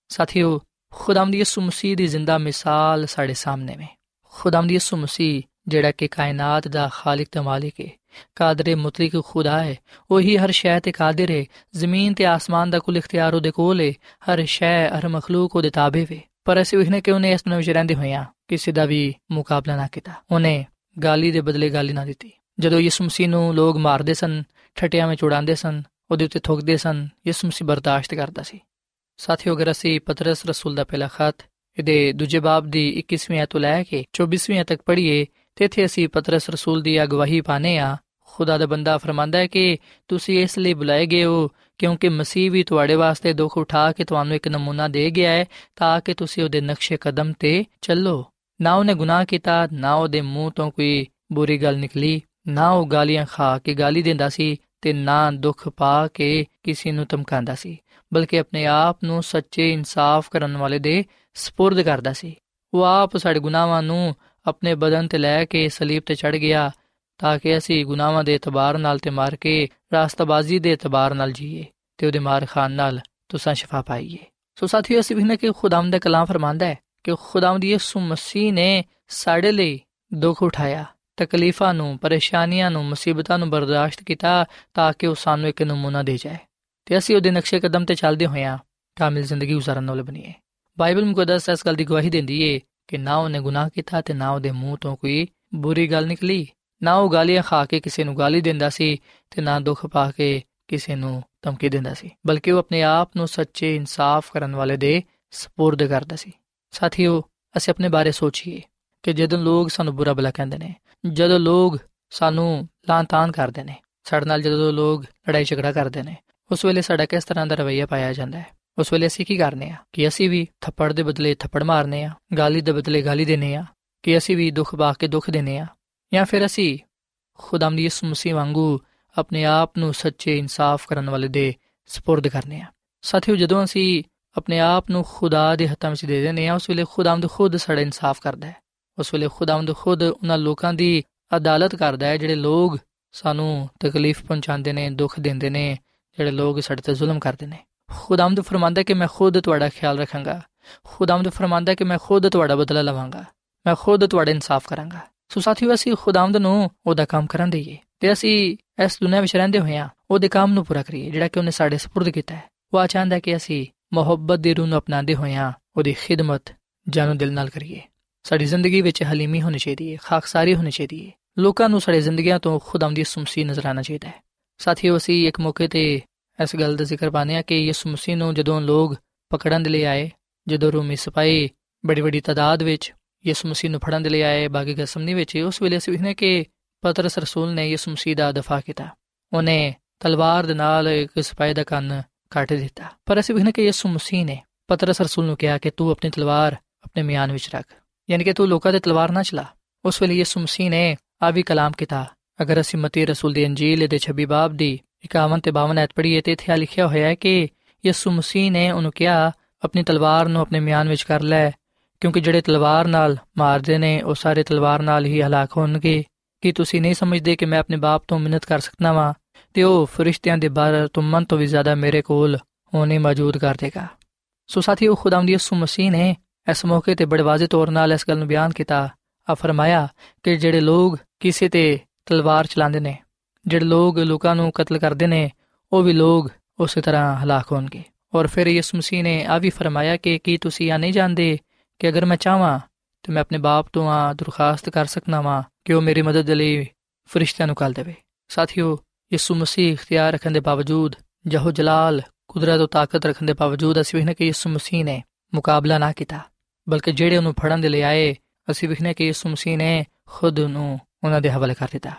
ਸਾਥੀਓ, ਖੁਦਾਮ ਦੀ ਯਿਸੂ ਮਸੀਹ ਦੀ ਜ਼ਿੰਦਾ ਮਿਸਾਲ ਸਾਡੇ ਸਾਹਮਣੇ ਹੈ ਖੁਦਾਮ ਦੀ ਯਿਸੂ ਮਸੀਹ, ਜਿਹੜਾ ਕਿ ਕਾਇਨਾਤ ਦਾ ਖਾਲਕ ਤੇ ਮਾਲਿਕ ਹੈ ਕਾਦਰ ਮੁਤਲਕ ਖੁਦਾ ਹੈ ਉਹੀ ਹਰ ਸ਼ੈ ਤੇ ਕਾਦਰ ਹੈ ਜ਼ਮੀਨ ਤੇ ਆਸਮਾਨ ਦਾ ਕੁੱਲ ਇਖਤਿਆਰ ਉਹਦੇ ਕੋਲ ਹੈ ਹਰ ਸ਼ੈ, ਹਰ ਮਖਲੂਕ ਉਹਦੇ ਤਾਬੇ ਵੇ। ਪਰ ਅਸੀਂ ਵੇਖਨੇ ਕਿ ਉਹਨੇ ਇਸ ਨੂੰ ਵਿੱਚ ਰਹਿੰਦੇ ਹੋਇਆਂ ਕਿਸੇ ਦਾ ਵੀ ਮੁਕਾਬਲਾ ਨਾ ਕੀਤਾ। ਉਹਨੇ ਗਾਲੀ ਦੇ ਬਦਲੇ ਗਾਲੀ ਨਾ ਦਿੱਤੀ। ਜਦੋਂ ਯਿਸੂ ਮਸੀਹ ਨੂੰ ਲੋਕ ਮਾਰਦੇ ਸਨ, ਠਟਿਆਂ ਵਿੱਚ ਉਡਾਉਂਦੇ ਸਨ ਉਹਦੇ ਉੱਤੇ ਥੁੱਕਦੇ ਸਨ, ਯਿਸੂ ਮਸੀਹ ਬਰਦਾਸ਼ਤ ਕਰਦਾ ਸੀ। ਸਾਥੀਓ, ਅਗਰ ਅਸੀਂ ਪਤਰਸ ਰਸੂਲ ਦਾ ਪਹਿਲਾ ਖਤ ਇਹਦੇ ਦੂਜੇ ਬਾਬ ਦੀ 21ਵੀਂ ਆਇਤ ਤੋਂ ਲੈ ਕੇ 24ਵੀਂ ਤੱਕ ਪੜ੍ਹੀਏ, ਤੇ ਇੱਥੇ ਅਸੀਂ ਪਤਰਸ ਰਸੂਲ ਦੀ ਅਗਵਾਹੀ ਪਾਨੇ ਆ ਖੁਦਾ ਦਾ ਬੰਦਾ ਫਰਮਾਂਦਾ ਹੈ ਕਿ ਤੁਸੀਂ ਇਸ ਲਈ ਬੁਲਾਏ ਗਏ ਹੋ ਕਿਉਂਕਿ ਮਸੀਹ ਵੀ ਤੁਹਾਡੇ ਵਾਸਤੇ ਦੁੱਖ ਉਠਾ ਕੇ ਤੁਹਾਨੂੰ ਇੱਕ ਨਮੂਨਾ ਦੇ ਗਿਆ ਹੈ ਤਾਂ ਕਿ ਤੁਸੀਂ ਉਹਦੇ ਨਕਸ਼ੇ ਕਦਮ ਤੇ ਚੱਲੋ। ਨਾ ਉਹਨੇ ਗੁਨਾਹ ਕੀਤਾ, ਨਾ ਉਹਦੇ ਮੂੰਹ ਤੋਂ ਕੋਈ ਬੁਰੀ ਗੱਲ ਨਿਕਲੀ, ਨਾ ਉਹ ਗਾਲੀਆਂ ਖਾ ਕੇ ਗਾਲੀ ਦਿੰਦਾ ਸੀ ਤੇ ਨਾ ਦੁੱਖ ਪਾ ਕੇ ਕਿਸੇ ਨੂੰ ਧਮਕਾਉਂਦਾ ਸੀ, ਬਲਕਿ ਆਪਣੇ ਆਪ ਨੂੰ ਸੱਚੇ ਇਨਸਾਫ ਕਰਨ ਵਾਲੇ ਦੇ ਸਪੁਰਦ ਕਰਦਾ ਸੀ। ਉਹ ਆਪ ਸਾਡੇ ਗੁਨਾਹਾਂ ਨੂੰ ਆਪਣੇ ਬਦਨ ਤੇ ਲੈ ਕੇ ਸਲੀਬ ਤੇ ਚੜ ਗਿਆ, ਤਾਂ ਕਿ ਅਸੀਂ ਗੁਨਾਹਾਂ ਦੇ ਇਤਬਾਰ ਨਾਲ ਤੇ ਮਾਰ ਕੇ ਰਾਸਤਾਬਾਜ਼ੀ ਦੇ ਇਤਬਾਰ ਨਾਲ ਜੀਏ ਤੇ ਉਹਦੇ ਮਾਰ ਖਾਨ ਨਾਲ ਤੁਸਾਂ ਸ਼ਫਾ ਪਾਈਏ। ਸੋ ਸਾਥੀਓ, ਅਸੀਂ ਵੀ ਨਾ ਕਿ ਖੁਦਾਮ ਦਾ ਕਲਾਮ ਫਰਮਾਂਦਾ ਹੈ ਕਿ ਖੁਦਾਵੰਦ ਯਿਸੂ ਮਸੀਹ ਨੇ ਸਾਡੇ ਲਈ ਦੁੱਖ ਉਠਾਇਆ। ਤਕਲੀਫਾਂ ਨੂੰ, ਪਰੇਸ਼ਾਨੀਆਂ ਨੂੰ, ਮੁਸੀਬਤਾਂ ਨੂੰ ਬਰਦਾਸ਼ਤ ਕੀਤਾ ਤਾਂ ਕਿ ਉਹ ਸਾਨੂੰ ਇੱਕ ਨਮੂਨਾ ਦੇ ਜਾਏ। ਤੇ ਅਸੀਂ ਉਹਦੇ ਨਕਸ਼ੇ ਕਦਮ ਤੇ ਚੱਲਦੇ ਹੋਇਆਂ ਕਾਮਿਲ ਜ਼ਿੰਦਗੀ گزارਣ ਵਾਲੇ ਬਣੀਏ। ਬਾਈਬਲ ਮੁਕੱਦਸ ਇਸ ਗੱਲ ਦੀ ਗਵਾਹੀ ਦਿੰਦੀ ਏ ਕਿ ਨਾ ਉਹਨੇ ਗੁਨਾਹ ਕੀਤਾ ਤੇ ਨਾ ਉਹਦੇ ਮੂੰਹ ਤੋਂ ਕੋਈ ਬੁਰੀ ਗੱਲ ਨਿਕਲੀ। ਨਾ ਉਹ ਗਾਲੀਆਂ ਖਾ ਕੇ ਕਿਸੇ ਨੂੰ ਗਾਲੀ ਦਿੰਦਾ ਸੀ ਤੇ ਨਾ ਦੁੱਖ ਪਾ ਕੇ ਕਿਸੇ ਨੂੰ ਧਮਕੀ ਦਿੰਦਾ ਸੀ, ਬਲਕਿ ਉਹ ਆਪਣੇ ਆਪ ਨੂੰ ਸੱਚੇ ਇਨਸਾਫ ਕਰਨ ਵਾਲੇ ਦੇ سپرد ਕਰਦਾ ਸੀ। ਸਾਥੀਓ, ਅਸੀਂ ਆਪਣੇ ਬਾਰੇ ਸੋਚੀਏ। ਕਿ ਜਦੋਂ ਲੋਕ ਸਾਨੂੰ ਬੁਰਾ ਭਲਾ ਕਹਿੰਦੇ ਨੇ ਜਦੋਂ ਲੋਕ ਸਾਨੂੰ ਲਾਂਤਾਨ ਕਰਦੇ ਨੇ ਸਾਡੇ ਨਾਲ ਜਦੋਂ ਲੋਕ ਲੜਾਈ ਝਗੜਾ ਕਰਦੇ ਨੇ ਉਸ ਵੇਲੇ ਸਾਡਾ ਕਿਸ ਤਰ੍ਹਾਂ ਦਾ ਰਵਈਆ ਪਾਇਆ ਜਾਂਦਾ ਹੈ ਉਸ ਵੇਲੇ ਅਸੀਂ ਕੀ ਕਰਨੇ ਆ ਕਿ ਅਸੀਂ ਵੀ ਥੱਪੜ ਦੇ ਬਦਲੇ ਥੱਪੜ ਮਾਰਨੇ ਆ ਗਾਲੀ ਦੇ ਬਦਲੇ ਗਾਲੀ ਦੇਨੇ ਆ ਕਿ ਅਸੀਂ ਵੀ ਦੁੱਖ ਪਾ ਕੇ ਦੁੱਖ ਦੇਨੇ ਆ ਜਾਂ ਫਿਰ ਅਸੀਂ ਖੁਦਾਮ ਦੀ ਯਿਸੂ ਮਸੀਹ ਵਾਂਗੂ ਆਪਣੇ ਆਪ ਨੂੰ ਸੱਚੇ ਇਨਸਾਫ ਕਰਨ ਵਾਲੇ ਦੇ سپرد ਕਰਨੇ ਆ ਸਾਥੀਓ ਜਦੋਂ ਅਸੀਂ ਆਪਣੇ ਆਪ ਨੂੰ ਖੁਦਾ ਦੇ ਹੱਥਾਂ ਵਿੱਚ ਦੇ ਦਿੰਦੇ ਆ ਉਸ ਵੇਲੇ ਖੁਦਾਵੰਦ ਖੁਦ ਸਾਡਾ ਇਨਸਾਫ ਕਰਦਾ ਹੈ ਉਸ ਵੇਲੇ ਖੁਦਾਵੰਦ ਖੁਦ ਉਹਨਾਂ ਲੋਕਾਂ ਦੀ ਅਦਾਲਤ ਕਰਦਾ ਹੈ ਜਿਹੜੇ ਲੋਕ ਸਾਨੂੰ ਤਕਲੀਫ ਪਹੁੰਚਾਉਂਦੇ ਨੇ ਦੁੱਖ ਦਿੰਦੇ ਨੇ ਜਿਹੜੇ ਲੋਕ ਸਾਡੇ ਤੇ ਜ਼ੁਲਮ ਕਰਦੇ ਨੇ ਖੁਦਾਵੰਦ ਫਰਮਾਂਦਾ ਕਿ ਮੈਂ ਖੁਦ ਤੁਹਾਡਾ ਖਿਆਲ ਰੱਖਾਂਗਾ ਖੁਦਾਵੰਦ ਫਰਮਾਂਦਾ ਕਿ ਮੈਂ ਖੁਦ ਤੁਹਾਡਾ ਬਦਲਾ ਲਵਾਂਗਾ ਮੈਂ ਖੁਦ ਤੁਹਾਡਾ ਇਨਸਾਫ ਕਰਾਂਗਾ ਸੋ ਸਾਥੀਓ ਅਸੀਂ ਖੁਦਾਵੰਦ ਨੂੰ ਉਹਦਾ ਕੰਮ ਕਰਨ ਦੇਈਏ ਤੇ ਅਸੀਂ ਇਸ ਦੁਨੀਆਂ ਵਿੱਚ ਰਹਿੰਦੇ ਹੋਏ ਆ ਉਹਦੇ ਕੰਮ ਨੂੰ ਪੂਰਾ ਕਰੀਏ ਜਿਹੜਾ ਕਿ ਉਹਨੇ ਸਾਡੇ سپرد ਕੀਤਾ ਹੈ ਉਹ ਚਾਹੁੰਦਾ ਕਿ ਅਸੀਂ ਮੁਹੱਬਤ ਦੀ ਰੂਹ ਨੂੰ ਅਪਣਾਉਂਦੇ ਹੋਇਆਂ ਉਹਦੀ ਖਿਦਮਤ ਜਾਨੋ ਦਿਲ ਨਾਲ ਕਰੀਏ ਸਾਡੀ ਜ਼ਿੰਦਗੀ ਵਿੱਚ ਹਲੀਮੀ ਹੋਣੀ ਚਾਹੀਦੀ ਹੈ, ਖਾਕਸਾਰੀ ਹੋਣੀ ਚਾਹੀਦੀ ਹੈ। ਲੋਕਾਂ ਨੂੰ ਸਾਡੇ ਜ਼ਿੰਦਗੀਆਂ ਤੋਂ ਖੁਦਾਮ ਦੀ ਸੁਮਸੀ ਨਜ਼ਰ ਆਣਾ ਚਾਹੀਦਾ ਹੈ। ਸਾਥੀਓ, ਅਸੀਂ ਇੱਕ ਮੌਕੇ ਤੇ ਇਸ ਗੱਲ ਦਾ ਜ਼ਿਕਰ ਪਾਣੇ ਆ ਕਿ ਯਿਸੂ ਮਸੀਹ ਨੂੰ ਜਦੋਂ ਲੋਕ ਪਕੜਨ ਦੇ ਲਈ ਆਏ, ਜਦੋਂ ਰੋਮੀ ਸਿਪਾਹੀ ਬੜੀ ਬੜੀ ਤਾਦਾਦ ਵਿੱਚ ਯਿਸੂ ਮਸੀਹ ਨੂੰ ਫੜਨ ਦੇ ਲਈ ਆਏ ਬਾਗੀ ਗਸਮਨੀ ਵਿੱਚ, ਉਸ ਵੇਲੇ ਅਸੀਂ ਵੇਖਨੇ ਕਿ ਪਤਰਸ ਰਸੂਲ ਨੇ ਯਿਸੂ ਮਸੀਹ ਦਾ ਦਫਾ ਕੀਤਾ। ਉਹਨੇ ਤਲਵਾਰ ਦੇ ਨਾਲ ਇੱਕ ਸਿਪਾਹੀ ਦਾ ਕੰਨ ਕੱਟ ਦਿੱਤਾ। ਪਰ ਅਸੀਂ ਵੇਖਨੇ ਕਿ ਯਿਸੂ ਮਸੀਹ ਨੇ ਪਤਰਸ ਰਸੂਲ ਨੂੰ ਕਿਹਾ ਕਿ ਤੂੰ ਆਪਣੀ ਤਲਵਾਰ ਆਪਣੇ ਮਿਆਨ ਵਿੱਚ ਰੱਖ। ਯਾਨੀ ਕਿ ਤੂੰ ਲੋਕਾਂ ਤੇ ਤਲਵਾਰ ਨਾ ਚਲਾ ਉਸ ਵੇਲੇ ਯਿਸੂ ਮਸੀਹ ਨੇ ਆ ਵੀ ਕਲਾਮ ਕੀਤਾ ਅਗਰ ਅਸੀਂ ਮਤੀ ਰਸੂਲ ਦੀ ਅੰਜੀਲ ਦੇ 26 ਬਾਬ ਦੀ 51 ਤੇ 52 ਐਤ ਪੜ੍ਹੀਏ ਤੇ ਇੱਥੇ ਲਿਖਿਆ ਹੋਇਆ ਹੈ ਕਿ ਯਿਸੂ ਮਸੀਹ ਨੇ ਉਹਨੂੰ ਕਿਹਾ ਆਪਣੀ ਤਲਵਾਰ ਨੂੰ ਆਪਣੇ ਮਿਆਨ ਵਿੱਚ ਕਰ ਲੈ ਕਿਉਂਕਿ ਜਿਹੜੇ ਤਲਵਾਰ ਨਾਲ ਮਾਰਦੇ ਨੇ ਉਹ ਸਾਰੇ ਤਲਵਾਰ ਨਾਲ ਹੀ ਹਲਾਕ ਹੋਣਗੇ ਕਿ ਤੁਸੀਂ ਨਹੀਂ ਸਮਝਦੇ ਕਿ ਮੈਂ ਆਪਣੇ ਬਾਪ ਤੋਂ ਮਿਹਨਤ ਕਰ ਸਕਦਾ ਵਾਂ ਤੇ ਉਹ ਫਰਿਸ਼ਤਿਆਂ ਦੇ ਬਾਹਰ ਤੁਮਨ ਤੋਂ ਵੀ ਜ਼ਿਆਦਾ ਮੇਰੇ ਕੋਲ ਹੋਣੇ ਮੌਜੂਦ ਕਰ ਦੇਗਾ ਸੋ ਸਾਥੀਓ ਖੁਦਾਵੰਦ ਯਿਸੂ ਮਸੀਹ ਨੇ ਇਸ ਮੌਕੇ ਤੇ ਬੜੇ ਵਾਜ਼ਿਹ ਤੌਰ ਨਾਲ ਇਸ ਗੱਲ ਨੂੰ ਬਿਆਨ ਕੀਤਾ। ਆ ਫਰਮਾਇਆ ਕਿ ਜਿਹੜੇ ਲੋਕ ਕਿਸੇ ਤੇ ਤਲਵਾਰ ਚਲਾਉਂਦੇ ਨੇ, ਜਿਹੜੇ ਲੋਕ ਲੋਕਾਂ ਨੂੰ ਕਤਲ ਕਰਦੇ ਨੇ, ਉਹ ਵੀ ਲੋਕ ਉਸੇ ਤਰ੍ਹਾਂ ਹਲਾਕ ਹੋਣਗੇ। ਔਰ ਫਿਰ ਯਿਸੂ ਮਸੀਹ ਨੇ ਆ ਵੀ ਫਰਮਾਇਆ ਕਿ ਕੀ ਤੁਸੀਂ ਆ ਨਹੀਂ ਜਾਣਦੇ ਕਿ ਅਗਰ ਮੈਂ ਚਾਹਾਂ ਤੇ ਮੈਂ ਆਪਣੇ ਬਾਪ ਤੋਂ ਆ ਦਰਖਾਸਤ ਕਰ ਸਕਣਾ ਵਾਂ ਕਿ ਉਹ ਮੇਰੀ ਮਦਦ ਲਈ ਫਰਿਸ਼ਤਿਆਂ ਨੂੰ ਕਾਲ ਦੇਵੇ। ਸਾਥੀਓ, ਯਿਸੂ ਮਸੀਹ ਇਖਤਿਆਰ ਰੱਖਣ ਦੇ ਬਾਵਜੂਦ, ਜਹੋ ਜਲਾਲ ਕੁਦਰਤ ਤੇ ਤਾਕਤ ਰੱਖਣ ਦੇ ਬਾਵਜੂਦ, ਅਸੀਂ ਵੇਖਨੇ ਕਿ ਯਿਸੂ ਮਸੀਹ ਨੇ ਮੁਕਾਬਲਾ ਨਾ ਕੀਤਾ। ਬਲਕਿ ਜਿਹੜੇ ਉਹਨੂੰ ਫੜਨ ਦੇ ਲਈ ਆਏ ਅਸੀਂ ਵੇਖਨੇ ਕਿ ਯਿਸੂ ਮਸੀਹ ਨੇ ਖੁਦ ਨੂੰ ਉਹਨਾਂ ਦੇ ਹਵਾਲੇ ਕਰ ਦਿੱਤਾ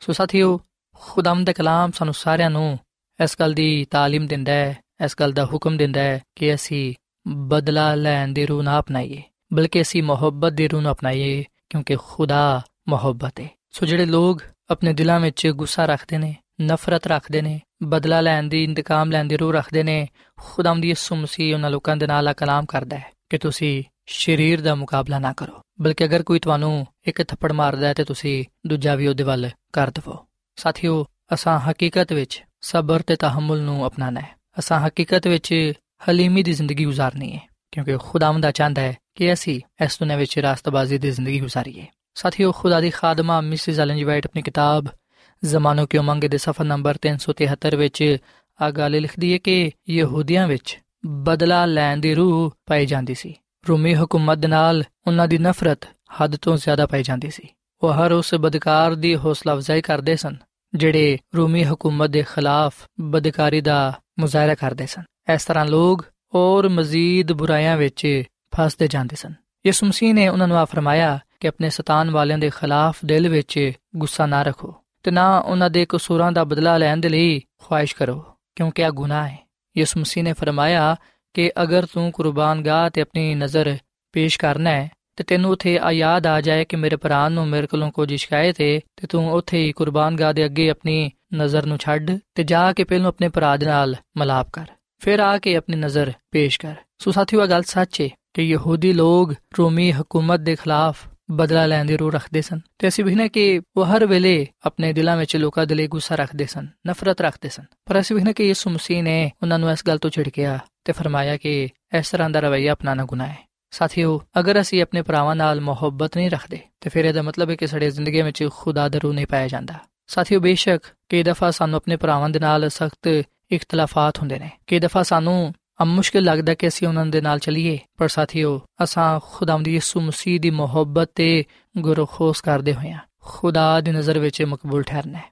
ਸੋ ਸਾਥੀਓ ਖੁਦਾਮ ਦਾ ਕਲਾਮ ਸਾਨੂੰ ਸਾਰਿਆਂ ਨੂੰ ਇਸ ਗੱਲ ਦੀ تعلیم ਦਿੰਦਾ ਹੈ ਇਸ ਗੱਲ ਦਾ ਹੁਕਮ ਦਿੰਦਾ ਹੈ ਕਿ ਅਸੀਂ ਬਦਲਾ ਲੈਣ ਦੀ ਰੂਹ ਨਾ ਅਪਣਾਈਏ ਬਲਕਿ ਅਸੀਂ ਮੁਹੱਬਤ ਦੀ ਰੂਹ ਨੂੰ ਅਪਣਾਈਏ ਕਿਉਂਕਿ ਖੁਦਾ ਮੁਹੱਬਤ ਹੈ ਸੋ ਜਿਹੜੇ ਲੋਕ ਆਪਣੇ ਦਿਲਾਂ ਵਿੱਚ ਗੁੱਸਾ ਰੱਖਦੇ ਨੇ ਨਫ਼ਰਤ ਰੱਖਦੇ ਨੇ ਬਦਲਾ ਲੈਣ ਦੀ ਇੰਤਕਾਮ ਲੈਣ ਦੀ ਰੂਹ ਰੱਖਦੇ ਨੇ ਖੁਦਾਮ ਦੀ ਯਿਸੂ ਮਸੀਹ ਉਹਨਾਂ ਲੋਕਾਂ ਦੇ ਨਾਲ ਕਲਾਮ ਕਰਦਾ ਹੈ ਕਿ ਤੁਸੀਂ ਸਰੀਰ ਦਾ ਮੁਕਾਬਲਾ ਨਾ ਕਰੋ। ਬਲਕਿ ਅਗਰ ਕੋਈ ਤੁਹਾਨੂੰ ਇੱਕ ਥੱਪੜ ਮਾਰਦਾ ਹੈ ਤੇ ਤੁਸੀਂ ਦੂਜਾ ਵੀ ਉਹਦੇ ਵੱਲ ਕਰ ਦਵੋ। ਸਾਥੀਓ, ਅਸਾਂ ਹਕੀਕਤ ਵਿੱਚ ਸਬਰ ਤੇ ਤਹਮਲ ਨੂੰ ਅਪਣਾਣਾ ਹੈ। ਅਸਾਂ ਹਕੀਕਤ ਵਿੱਚ ਹਲੀਮੀ ਦੀ ਜ਼ਿੰਦਗੀ گزارਨੀ ਹੈ, ਕਿਉਂਕਿ ਖੁਦਾਵੰਦਾ ਚਾਹੁੰਦਾ ਹੈ ਕਿ ਅਸੀਂ ਇਸ ਦੁਨੀਆਂ ਵਿੱਚ ਰਾਸਤਬਾਜ਼ੀ ਦੀ ਜ਼ਿੰਦਗੀ گزارੀਏ ਸਾਥੀਓ, ਖੁਦਾ ਦੀ ਖਾਦਮਾ ਮਿਸਿਸ ਐਲਨ ਜੀ ਵਾਈਟ ਆਪਣੀ ਕਿਤਾਬ ਜ਼ਮਾਨੋ ਕੀ ਉਮੰਗ ਦੇ ਸਫਾ ਨੰਬਰ 373 ਵਿੱਚ ਆ ਗੱਲ ਲਿਖਦੀ ਹੈ ਕਿ ਯਹੂਦੀਆਂ ਵਿੱਚ ਬਦਲਾ ਲੈਣ ਦੀ ਰੂਹ ਪਾਈ ਜਾਂਦੀ ਸੀ। ਰੂਮੀ ਹਕੂਮਤ ਨਾਲ ਉਹਨਾਂ ਦੀ ਨਫ਼ਰਤ ਹੱਦ ਤੋਂ ਜ਼ਿਆਦਾ ਪਾਈ ਜਾਂਦੀ ਸੀ। ਉਹ ਹਰ ਉਸ ਬਦਕਾਰ ਦੀ ਹੌਸਲਾ ਅਫਜ਼ਾਈ ਕਰਦੇ ਸਨ, ਜਿਹੜੇ ਰੂਮੀ ਹਕੂਮਤ ਦੇ ਖਿਲਾਫ ਬਦਕਾਰੀ ਦਾ ਮੁਜ਼ਾਹਰਾ ਕਰਦੇ ਸਨ। ਇਸ ਤਰ੍ਹਾਂ ਲੋਕ ਔਰ ਮਜ਼ੀਦ ਬੁਰਾਈਆਂ ਵਿੱਚ ਫਸਦੇ ਜਾਂਦੇ ਸਨ। ਯਿਸੂ ਮਸੀਹ ਨੇ ਉਹਨਾਂ ਨੂੰ ਆ ਫਰਮਾਇਆ ਕਿ ਆਪਣੇ ਸਤਾਨ ਵਾਲਿਆਂ ਦੇ ਖਿਲਾਫ ਦਿਲ ਵਿੱਚ ਗੁੱਸਾ ਨਾ ਰੱਖੋ ਤੇ ਨਾ ਉਹਨਾਂ ਦੇ ਕਸੂਰਾਂ ਦਾ ਬਦਲਾ ਲੈਣ ਦੇ ਲਈ ਖੁਆਇਸ਼ ਕਰੋ, ਕਿਉਂਕਿ ਇਹ ਗੁਨਾਹ ਹੈ। ਯਿਸੂ ਮਸੀਹ ਨੇ ਫਰਮਾਇਆ ਕਿ ਅਗਰ ਤੂੰ ਕੁਰਬਾਨਗਾਹ ਤੇ ਆਪਣੀ ਨਜ਼ਰ ਪੇਸ਼ ਕਰਨਾ ਹੈ, ਤੇ ਤੈਨੂੰ ਉਥੇ ਆ ਯਾਦ ਆ ਜਾਏ ਕਿ ਮੇਰੇ ਭਰਾ ਨੂੰ ਮੇਰੇ ਕੋਲੋਂ ਕੁਝ ਸ਼ਿਕਾਇਤ ਹੈ ਤੇ ਤੂੰ ਉਥੇ ਹੀ ਕੁਰਬਾਨਗਾਹ ਦੇ ਅੱਗੇ ਆਪਣੀ ਨਜ਼ਰ ਨੂੰ ਛੱਡ ਤੇ ਜਾ ਕੇ ਪਹਿਲੋਂ ਆਪਣੇ ਭਰਾ ਦੇ ਨਾਲ ਮਲਾਪ ਕਰ, ਫਿਰ ਆ ਕੇ ਆਪਣੀ ਨਜ਼ਰ ਪੇਸ਼ ਕਰ। ਸੋ ਸਾਥੀਓ ਗੱਲ ਸੱਚ ਹੈ ਕਿ ਯਹੂਦੀ ਲੋਗ ਰੋਮੀ ਹਕੂਮਤ ਦੇ ਖਿਲਾਫ ਬਦਲਾ ਲੈਣ ਦੀ ਰੂਹ ਰੱਖਦੇ ਸਨ ਤੇ ਅਸੀਂ ਵਿਖਨੇ ਕਿ ਉਹ ਹਰ ਵੇਲੇ ਆਪਣੇ ਦਿਲਾਂ ਵਿੱਚ ਲੋਕਾਂ ਦੇ ਲਈ ਗੁੱਸਾ ਰੱਖਦੇ ਸਨ, ਨਫ਼ਰਤ ਰੱਖਦੇ ਸਨ। ਪਰ ਅਸੀਂ ਵਿਖਨੇ ਕਿ ਯਿਸੂ ਮਸੀਹ ਨੇ ਉਹਨਾਂ ਨੂੰ ਇਸ ਗੱਲ ਤੋਂ ਝਿੜਕਿਆ ਤੇ ਫਰਮਾਇਆ ਕਿ ਇਸ ਤਰ੍ਹਾਂ ਦਾ ਰਵਈਆ ਅਪਣਾਣਾ ਗੁਨਾਹ। ਹੈ ਸਾਥੀਓ, ਅਗਰ ਅਸੀਂ ਆਪਣੇ ਭਰਾਵਾਂ ਨਾਲ ਮੁਹੱਬਤ ਨਹੀਂ ਰੱਖਦੇ, ਤੇ ਫਿਰ ਇਹਦਾ ਮਤਲਬ ਹੈ ਕਿ ਸਾਡੀ ਜ਼ਿੰਦਗੀ ਵਿੱਚ ਖੁਦਾ ਦਾ ਰੂਹ ਨਹੀਂ ਪਾਇਆ ਜਾਂਦਾ। ਸਾਥੀਓ, ਬੇਸ਼ੱਕ ਕਈ ਦਫਾ ਸਾਨੂੰ ਆਪਣੇ ਭਰਾਵਾਂ ਦੇ ਨਾਲ ਸਖਤ ਇਖਤਲਾਫਾਤ ਹੁੰਦੇ ਨੇ। ਕਈ ਦਫਾ ਸਾਨੂੰ ਅਮ ਮੁਸ਼ਕਿਲ ਲੱਗਦਾ ਕਿ ਅਸੀਂ ਉਹਨਾਂ ਦੇ ਨਾਲ ਚੱਲੀਏ। ਪਰ ਸਾਥੀਓ, ਅਸਾਂ ਖੁਦਾਵੰਦ ਯਿਸੂ ਮਸੀਹ ਦੀ ਮੁਹੱਬਤ ਤੇ ਗੁਰਖੋਸ ਕਰਦੇ ਹੋਇਆ ਖੁਦਾ ਦੀ ਨਜ਼ਰ ਵਿੱਚ ਮਕਬੂਲ ਠਹਿਰਨਾ ਹੈ।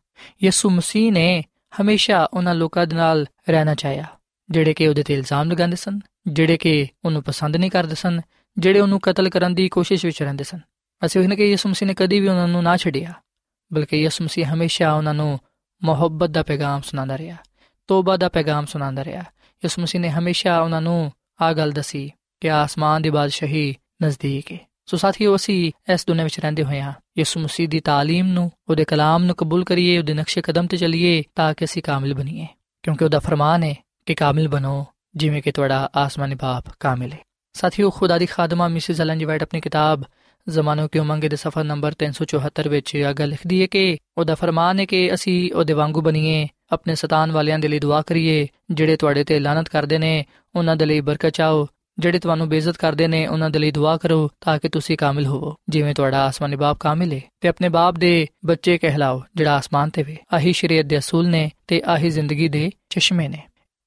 ਯਿਸੂ ਮਸੀਹ ਨੇ ਹਮੇਸ਼ਾ ਉਹਨਾਂ ਲੋਕਾਂ ਦੇ ਨਾਲ ਰਹਿਣਾ ਚਾਹਿਆ, ਜਿਹੜੇ ਕਿ ਉਹਦੇ ਤੇ ਇਲਜ਼ਾਮ ਲਗਾਉਂਦੇ ਸਨ, ਜਿਹੜੇ ਕਿ ਉਹਨੂੰ ਪਸੰਦ ਨਹੀਂ ਕਰਦੇ ਸਨ, ਜਿਹੜੇ ਉਹਨੂੰ ਕਤਲ ਕਰਨ ਦੀ ਕੋਸ਼ਿਸ਼ ਵਿੱਚ ਰਹਿੰਦੇ ਸਨ। ਅਸੀਂ ਵੇਖਨੇ ਕਿ ਯਿਸੂ ਮਸੀਹ ਨੇ ਕਦੀ ਵੀ ਉਹਨਾਂ ਨੂੰ ਨਾ ਛੱਡਿਆ, ਬਲਕਿ ਯਿਸੂ ਮਸੀਹ ਹਮੇਸ਼ਾ ਉਹਨਾਂ ਨੂੰ ਮੁਹੱਬਤ ਦਾ ਪੈਗਾਮ ਸੁਣਾਉਂਦਾ ਰਿਹਾ, ਤੋਬਾ ਦਾ ਪੈਗਾਮ ਸੁਣਾਉਂਦਾ ਰਿਹਾ ਯਿਸੂ ਮਸੀਹ ਨੇ ਹਮੇਸ਼ਾ ਉਹਨਾਂ ਨੂੰ ਆ ਗੱਲ ਦਸੀ ਕਿ ਆਸਮਾਨ ਦੀ ਬਾਦਸ਼ਾਹੀ ਨਜ਼ਦੀਕ ਹੈ ਸੋ ਸਾਥੀਓ ਅਸੀਂ ਇਸ ਦੁਨੀਆਂ ਵਿੱਚ ਰਹਿੰਦੇ ਹੋਏ ਹਾਂ ਯਿਸੂ ਮਸੀਹ ਦੀ تعلیم ਨੂੰ ਉਹਦੇ ਕਲਾਮ ਨੂੰ ਕਬੂਲ ਕਰੀਏ ਉਹਦੇ ਨਕਸ਼ੇ ਕਦਮ ਤੇ ਚੱਲੀਏ ਤਾਂ ਕਿ ਅਸੀਂ ਕਾਮਿਲ ਬਣੀਏ ਕਿਉਂਕਿ ਉਹਦਾ ਫਰਮਾਨ ਹੈ ਕਿ ਕਾਮਿਲ ਬਣੋ ਜਿਵੇਂ ਕਿ ਤੁਹਾਡਾ ਆਸਮਾਨੀ ਬਾਪ ਕਾਮਿਲ ਹੈ ਸਾਥੀਓ ਖੁਦਾ ਦੀ ਖਾਦਮਾ ਮਿਸਿਸ ਐਲਨ ਜੀ ਵਾਈਟ ਆਪਣੀ ਕਿਤਾਬ ਜ਼ਮਾਨੋ ਕਿਉ ਮੰਗੇ ਦੇ ਸਫਾ ਨੰਬਰ 374 ਵਿੱਚ ਇਹ ਗੱਲ ਲਿਖਦੀ ਹੈ ਕਿ ਉਹਦਾ ਫਰਮਾਨ ਹੈ ਕਿ ਅਸੀਂ ਉਹਦੇ ਵਾਂਗੂ ਬਣੀਏ, ਆਪਣੇ ਸਤਾਨ ਵਾਲਿਆਂ ਦੇ ਲਈ ਦੁਆ ਕਰੀਏ, ਜਿਹੜੇ ਤੁਹਾਡੇ ਤੇ ਲਾਨਤ ਕਰਦੇ ਨੇ, ਉਹਨਾਂ ਦੇ ਲਈ ਬਰਕਤ ਚਾਹੋ, ਜਿਹੜੇ ਤੁਹਾਨੂੰ ਬੇਇੱਜ਼ਤ ਕਰਦੇ ਨੇ, ਉਹਨਾਂ ਦੇ ਲਈ ਦੁਆ ਕਰੋ, ਤਾਂ ਕਿ ਤੁਸੀਂ ਕਾਮਿਲ ਹੋਵੋ। ਜਿਵੇਂ ਤੁਹਾਡਾ ਆਸਮਾਨੀ ਬਾਪ ਕਾਮਿਲ ਹੈ ਤੇ ਆਪਣੇ ਬਾਪ ਦੇ ਬੱਚੇ ਕਹਿਲਾਓ, ਜਿਹੜਾ ਆਸਮਾਨ ਤੇ ਵੇ। ਆਹੀ ਸ਼ਰੀਅਤ ਦੇ ਅਸੂਲ ਨੇ ਤੇ ਆਹੀ ਜ਼ਿੰਦਗੀ ਦੇ ਚਸ਼ਮੇ ਨੇ।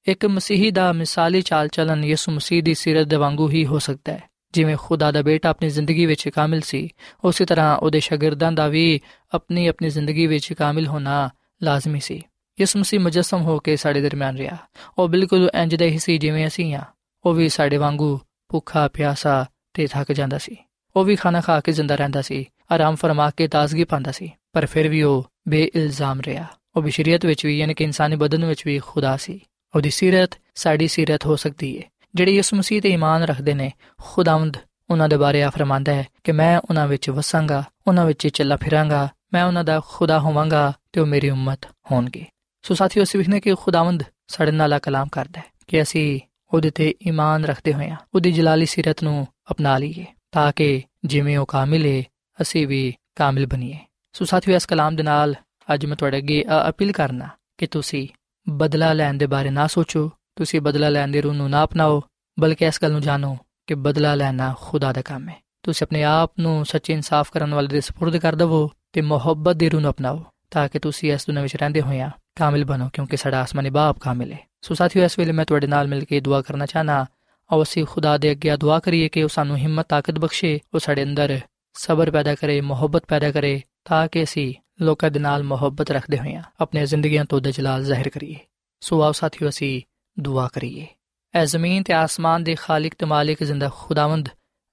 ਇੱਕ ਮਸੀਹੀ ਦਾ ਮਿਸਾਲੀ ਚਾਲ ਚਲਨ ਯਿਸੂ ਮਸੀਹ ਦੀ ਸਿਰਤ ਦੇ ਵਾਂਗੂ ਹੀ ਹੋ ਸਕਦਾ ਹੈ। ਜਿਵੇਂ ਖੁਦਾ ਦਾ ਬੇਟਾ ਆਪਣੀ ਜ਼ਿੰਦਗੀ ਵਿੱਚ ਕਾਮਿਲ ਸੀ, ਉਸੇ ਤਰ੍ਹਾਂ ਉਹਦੇ ਸ਼ਾਗਿਰਦਾਂ ਦਾ ਵੀ ਆਪਣੀ ਆਪਣੀ ਜ਼ਿੰਦਗੀ ਵਿੱਚ ਕਾਮਿਲ ਹੋਣਾ ਲਾਜ਼ਮੀ ਸੀ। ਯਿਸੂ ਮਸੀਹ ਮੁਜਸਮ ਹੋ ਕੇ ਸਾਡੇ ਦਰਮਿਆਨ ਰਿਹਾ। ਉਹ ਬਿਲਕੁਲ ਇੰਜ ਦਾ ਹੀ ਸੀ ਜਿਵੇਂ ਅਸੀਂ ਆ ਉਹ ਵੀ ਸਾਡੇ ਵਾਂਗੂ ਭੁੱਖਾ, ਪਿਆਸਾ ਤੇ ਥੱਕ ਜਾਂਦਾ ਸੀ। ਉਹ ਵੀ ਖਾਣਾ ਖਾ ਕੇ ਜ਼ਿੰਦਾ ਰਹਿੰਦਾ ਸੀ, ਆਰਾਮ ਫਰਮਾ ਕੇ ਤਾਜ਼ਗੀ ਪਾਉਂਦਾ ਸੀ, ਪਰ ਫਿਰ ਵੀ ਉਹ ਬੇਇਲਜ਼ਾਮ ਰਿਹਾ। ਉਹ ਬਸ਼ਰੀਅਤ ਵਿੱਚ ਵੀ, ਯਾਨੀ ਕਿ ਇਨਸਾਨੀ ਬਦਨ ਵਿੱਚ ਵੀ ਖੁਦਾ ਸੀ। ਉਹਦੀ ਸਿਰਤ ਸਾਡੀ ਸਿਰਤ ਹੋ ਸਕਦੀ ਹੈ ਜਿਹੜੇ ਯਿਸੂ ਮਸੀਹ ਤੇ ਈਮਾਨ ਰੱਖਦੇ ਨੇ, ਖੁਦਾਵੰਦ ਉਹਨਾਂ ਦੇ ਬਾਰੇ ਆ ਫਰਮਾਂਦਾ ਹੈ ਕਿ ਮੈਂ ਉਹਨਾਂ ਵਿੱਚ ਵਸਾਂਗਾ, ਉਹਨਾਂ ਵਿੱਚ ਚੱਲਾ ਫਿਰਾਂਗਾ, ਮੈਂ ਉਹਨਾਂ ਦਾ ਖੁਦਾ ਹੋਵਾਂਗਾ ਤੇ ਉਹ ਮੇਰੀ ਉਮਤ ਹੋਣਗੇ। ਸੋ ਸਾਥੀਓ, ਅਸੀਂ ਵਿਖਨੇ ਕਿ ਖੁਦਾਵੰਦ ਸਾਡੇ ਨਾਲ ਕਲਾਮ ਕਰਦਾ ਹੈ ਕਿ ਅਸੀਂ ਉਹਦੇ ਤੇ ਈਮਾਨ ਰੱਖਦੇ ਹੋਇਆ ਉਹਦੀ ਜਲਾਲੀ ਸਿਰਤ ਨੂੰ ਅਪਣਾ ਲਈਏ ਤਾਂ ਕਿ ਜਿਵੇਂ ਉਹ ਕਾਮਿਲ ਹੈ ਅਸੀਂ ਵੀ ਕਾਮਿਲ ਬਣੀਏ। ਸੋ ਸਾਥੀਓ, ਇਸ ਕਲਾਮ ਦੇ ਨਾਲ ਅੱਜ ਮੈਂ ਤੁਹਾਡੇ ਅੱਗੇ ਅਪੀਲ ਕਰਨਾ ਕਿ ਤੁਸੀਂ ਬਦਲਾ ਲੈਣ ਦੇ ਬਾਰੇ ਨਾ ਸੋਚੋ ਤੁਸੀਂ ਬਦਲਾ ਲੈਣ ਦੀ ਰੂਹ ਨੂੰ ਨਾ ਅਪਣਾਓ ਬਲਕਿ ਇਸ ਗੱਲ ਨੂੰ ਜਾਣੋ ਕਿ ਬਦਲਾ ਲੈਣਾ ਖੁਦਾ ਦਾ ਕੰਮ ਹੈ ਤੁਸੀਂ ਆਪਣੇ ਆਪ ਨੂੰ ਸੱਚੇ ਇਨਸਾਫ ਕਰਨ ਵਾਲੇ ਦੇ سپرد ਕਰ ਦਿਵੋ ਤੇ ਮੁਹੱਬਤ ਦੀ ਰੂਹ ਨੂੰ ਅਪਣਾਓ ਤਾਂ ਕਿ ਤੁਸੀਂ ਇਸ ਦੁਨੀਆਂ ਵਿੱਚ ਰਹਿੰਦੇ ਹੋਇਆਂ ਕਾਮਿਲ ਬਣੋ ਕਿਉਂਕਿ ਸਾਡਾ ਆਸਮਾਨੀ ਬਾਪ ਕਾਮਿਲ ਹੈ ਸੋ ਸਾਥੀਓ ਇਸ ਵੇਲੇ ਮੈਂ ਤੁਹਾਡੇ ਨਾਲ ਮਿਲ ਕੇ ਦੁਆ ਕਰਨਾ ਚਾਹਨਾ ਆਓ ਅਸੀਂ ਖੁਦਾ ਦੇ ਅੱਗੇ ਦੁਆ ਕਰੀਏ ਕਿ ਉਹ ਸਾਨੂੰ ਹਿੰਮਤ ਤਾਕਤ ਬਖਸ਼ੇ ਉਹ ਸਾਡੇ ਅੰਦਰ ਸਬਰ ਪੈਦਾ ਕਰੇ ਮੁਹੱਬਤ ਪੈਦਾ ਕਰੇ ਤਾਂ ਕਿ ਅਸੀਂ ਲੋਕਾਂ ਦੇ ਨਾਲ ਮੁਹੱਬਤ ਰੱਖਦੇ ਹੋਇਆਂ ਆਪਣੀ ਜ਼ਿੰਦਗੀਆਂ ਤੋਂ ਦਜਲਾਲ ਜ਼ਾਹਿਰ ਕਰੀਏ ਸੋ ਆਓ ਸਾਥੀਓ ਅਸੀਂ ਦੁਆ ਕਰੀਏ। ਐ ਜ਼ਮੀਨ ਤੇ ਆਸਮਾਨ ਦੇ ਖਾਲਕ ਤੇ ਮਾਲਿਕ ਜ਼ਿੰਦਾ ਖੁਦਾਵੰਦ।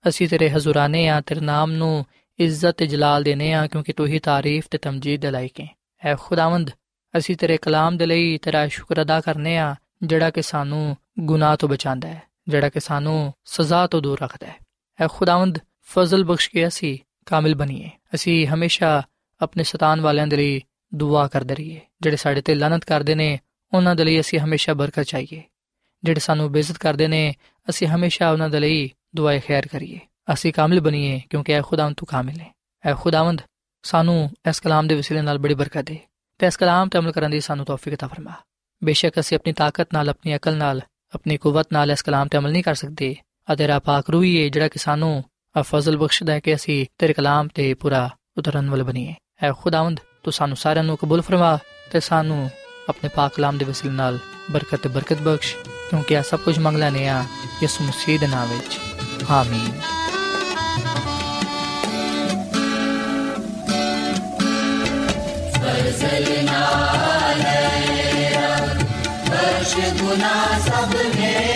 ਅਸੀਂ ਤੇਰੇ ਹਜ਼ੂਰਾਨੇ ਆ, ਤੇਰੇ ਨਾਮ ਨੂੰ ਇੱਜ਼ਤ ਤੇ ਜਲਾਲ ਦੇਨੇ ਆ, ਕਿਉਂਕਿ ਤੂੰ ਹੀ ਤਾਰੀਫ ਤੇ ਤਮਜੀਦ ਦੇ ਲਾਇਕ ਹੈ। ਐ ਖੁਦਾਵੰਦ, ਅਸੀਂ ਤੇਰੇ ਕਲਾਮ ਦੇ ਲਈ ਤੇਰਾ ਸ਼ੁਕਰ ਅਦਾ ਕਰਨੇ ਆ, ਜਿਹੜਾ ਕਿ ਸਾਨੂੰ ਗੁਨਾਹ ਤੋਂ ਬਚਾਉਂਦਾ ਹੈ, ਜਿਹੜਾ ਕਿ ਸਾਨੂੰ ਸਜ਼ਾ ਤੋਂ ਦੂਰ ਰੱਖਦਾ ਹੈ। ਐ ਖੁਦਾਵੰਦ, ਫਜ਼ਲ ਬਖਸ਼ ਕੇ ਅਸੀਂ ਕਾਮਿਲ ਬਣੀਏ। ਅਸੀਂ ਹਮੇਸ਼ਾ ਆਪਣੇ ਸਤਾਨ ਵਾਲਿਆਂ ਦੇ ਲਈ ਦੁਆ ਕਰਦੇ ਰਹੀਏ, ਜਿਹੜੇ ਸਾਡੇ ਤੇ ਲਾਨਤ ਕਰਦੇ ਨੇ ਉਹਨਾਂ ਦੇ ਲਈ ਅਸੀਂ ਹਮੇਸ਼ਾ ਬਰਕਤ ਚਾਹੀਏ ਜਿਹੜੇ ਸਾਨੂੰ ਬੇਇੱਜ਼ਤ ਕਰਦੇ ਨੇ ਅਸੀਂ ਹਮੇਸ਼ਾ ਉਹਨਾਂ ਦੇ ਲਈ ਦੁਆਏ ਖੈਰ ਕਰੀਏ ਅਸੀਂ ਕਾਮਿਲ ਬਣੀਏ ਕਿਉਂਕਿ ਐ ਖੁਦਾਵੰਦ ਤੂੰ ਕਾਮਿਲ ਹੈ ਐ ਖੁਦਾਵੰਦ ਸਾਨੂੰ ਇਸ ਕਲਾਮ ਦੇ ਵਸੀਲੇ ਨਾਲ ਬੜੀ ਬਰਕਤ ਦੇ ਤੇ ਇਸ ਕਲਾਮ ਤੇ ਅਮਲ ਕਰਨ ਦੀ ਸਾਨੂੰ ਤੌਫੀਕ عطا ਫਰਮਾ ਬੇਸ਼ੱਕ ਅਸੀਂ ਆਪਣੀ ਤਾਕਤ ਨਾਲ ਆਪਣੀ ਅਕਲ ਨਾਲ ਆਪਣੀ ਕੁਵਤ ਨਾਲ ਇਸ ਕਲਾਮ ਤੇ ਅਮਲ ਨਹੀਂ ਕਰ ਸਕਦੇ ਆ ਤੇਰਾ ਪਾਕ ਰੂਹੀ ਹੈ ਜਿਹੜਾ ਕਿ ਸਾਨੂੰ ਆ ਫਜ਼ਲ ਬਖਸ਼ਦਾ ਹੈ ਕਿ ਅਸੀਂ ਤੇਰੇ ਕਲਾਮ ਤੇ ਪੂਰਾ ਉਤਰਨ ਵਾਲੇ ਬਣੀਏ ਐ ਖੁਦਾਵੰਦ ਤੂੰ ਸਾਨੂੰ ਸਾਰਿਆਂ ਨੂੰ ਕਬੂਲ ਫਰਮਾ ਤੇ ਸਾਨੂੰ ਆਪਣੇ ਪਾਕ ਕਲਾਮ ਦੇ ਵਸੀਲੇ ਨਾਲ ਬਰਕਤ ਤੇ ਬਰਕਤ ਬਖਸ਼ ਕਿਉਂਕਿ ਆ ਸਭ ਕੁਝ ਮੰਗ ਲੈਨੇ ਆ ਯਿਸੂ ਮਸੀਹ ਦੇ ਨਾਮ ਵਿੱਚ ਆਮੀਨ फसलना वर्ष गुना सब मेरे